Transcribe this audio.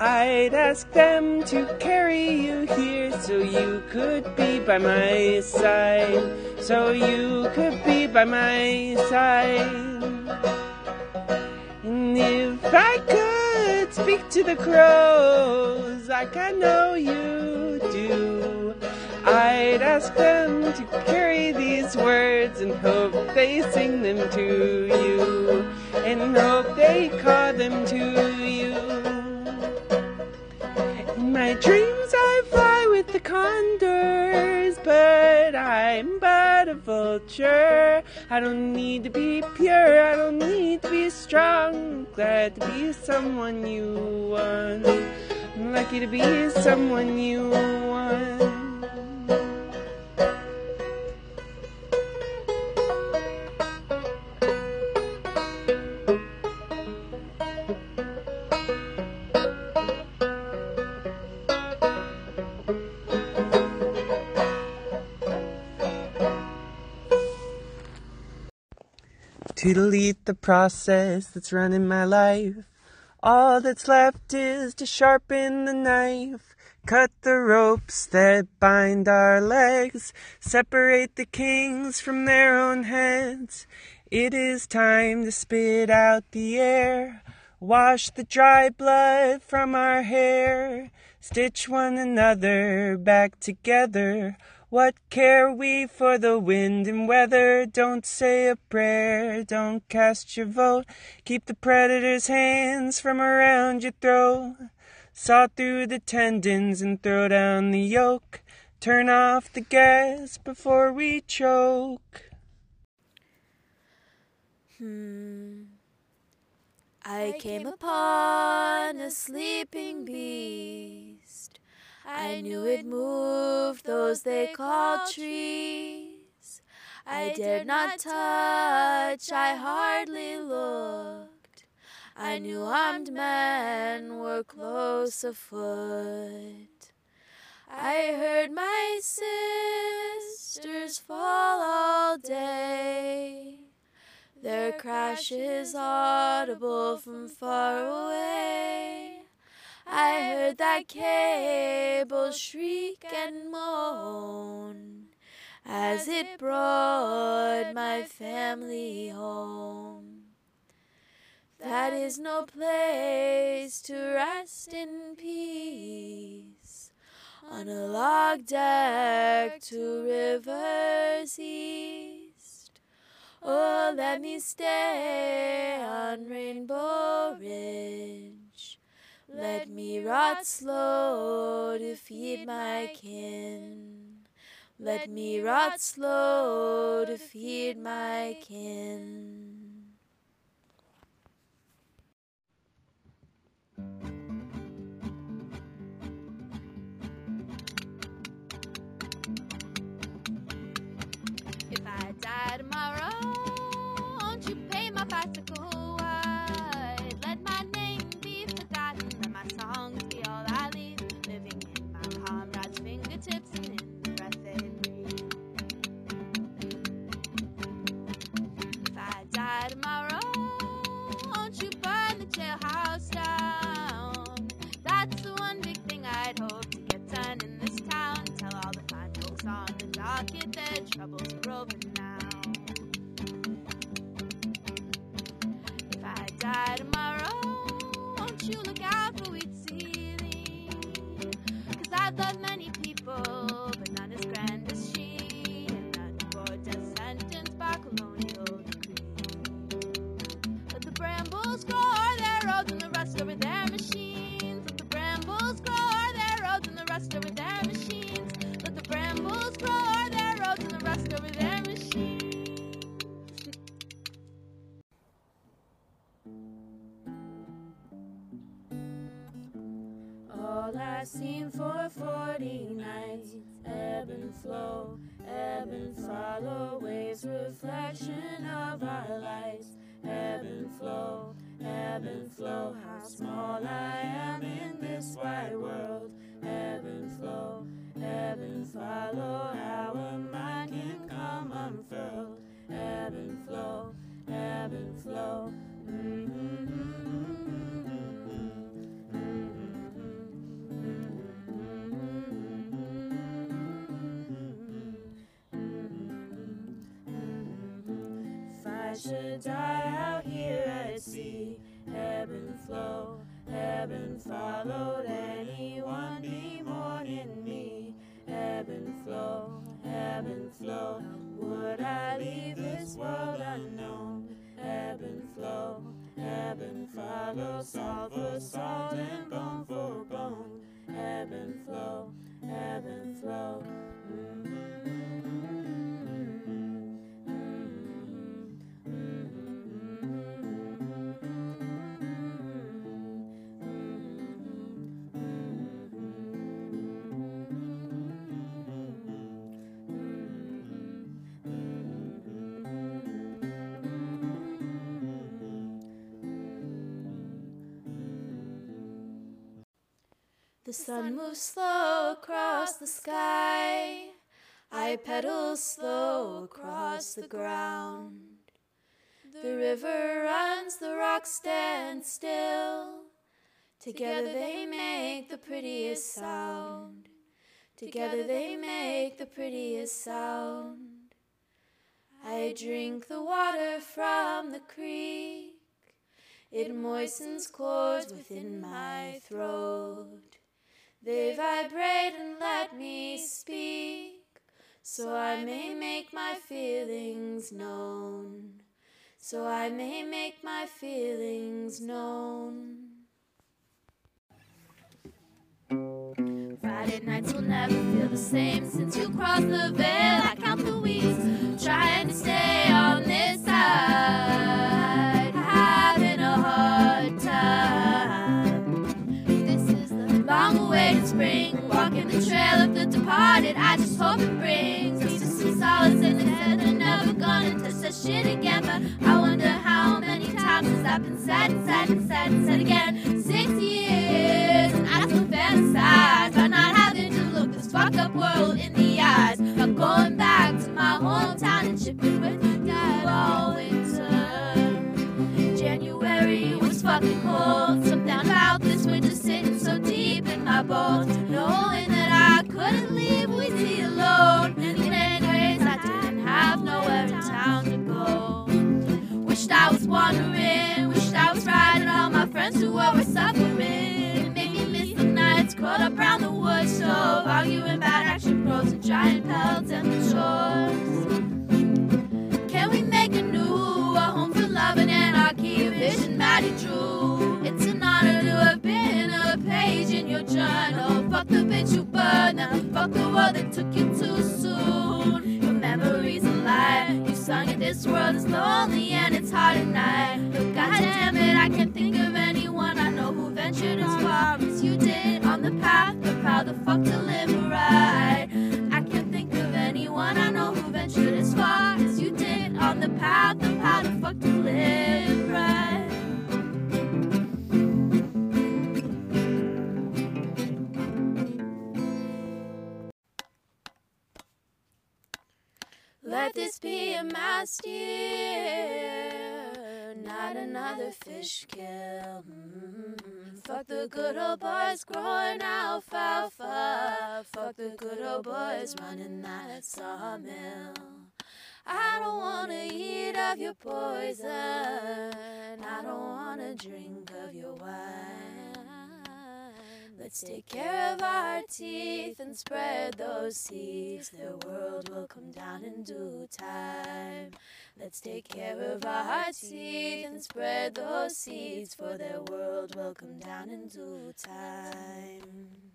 I'd ask them to carry you here so you could be by my side. So you could be by my side. And if I could speak to the crows like I know you do, I'd ask them to carry these words and hope they sing them to you, and hope they call them to you. A vulture. I don't need to be pure, I don't need to be strong. Glad to be someone you want. I'm lucky to be someone you want. To delete the process that's running my life. All that's left is to sharpen the knife, cut the ropes that bind our legs, separate the kings from their own heads. It is time to spit out the air, wash the dry blood from our hair, stitch one another back together. What care we for the wind and weather? Don't say a prayer, don't cast your vote. Keep the predator's hands from around your throat. Saw through the tendons and throw down the yoke. Turn off the gas before we choke. Hmm. I came upon a sleeping beast. I knew it moved those they called trees. I dared not touch, I hardly looked. I knew armed men were close afoot. I heard my sisters fall all day. Their crash is audible from far away. That cable shriek and moan as it brought my family home. That is no place to rest in peace on a log deck to rivers east. Oh, let me stay on Rainbow Ridge. Let me rot slow to feed my kin. Let me rot slow to feed my kin. Cause I've I've seen for 40 nights. Ebb and flow, ebb and follow waves, reflection of our lives. Ebb and flow, ebb and flow, how small I am in this wide world. Ebb and flow, ebb and follow, our mind can come unfurled. Ebb and flow, ebb and flow. Mm-hmm. Followed anyone be more than me. Ebb and flow, ebb and flow. Would I leave this world unknown? Ebb and flow, ebb and follow, The sun moves slow across the sky. I pedal slow across the ground. The river runs, the rocks stand still. Together they make the prettiest sound. Together they make the prettiest sound. I drink the water from the creek. It moistens chords within my throat. They vibrate and let me speak, so I may make my feelings known. So I may make my feelings known. Friday nights will never feel the same since you crossed the veil. Hope it brings us to some solace in the head. They're never gonna touch that shit again, but I wonder how many times has that been said and said and said and said again. Six years, and I still fantasize about not having to look this fucked up world in the eyes. About going back to my hometown and shipping with you all winter. January was fucking cold. Something about this winter sitting so deep in my bones. Friends who were suffering. Made me miss the nights curled up round the wood stove, arguing about action pros and giant pelts and the chores. Can we make a new a home for love and anarchy? A vision Maddie drew. It's an honor to have been a page in your journal. Fuck the bitch you burned, now fuck the world that took you too soon. Your memories alive. You sung it. This world is lonely and it's hard at night. The fuck to live right. I can't think of anyone I know who ventured as far as you did on the path of how the fuck to live right. Let this be a mast year, not another fish kill. Mm, Fuck the good old boys growing alfalfa. Fuck the good old boys running that sawmill. I don't wanna eat of your poison. I don't wanna drink of your wine. Let's take care of our teeth and spread those seeds. The world will come down in due time. Let's take care of our teeth and spread those seeds, for their world will come down in due time.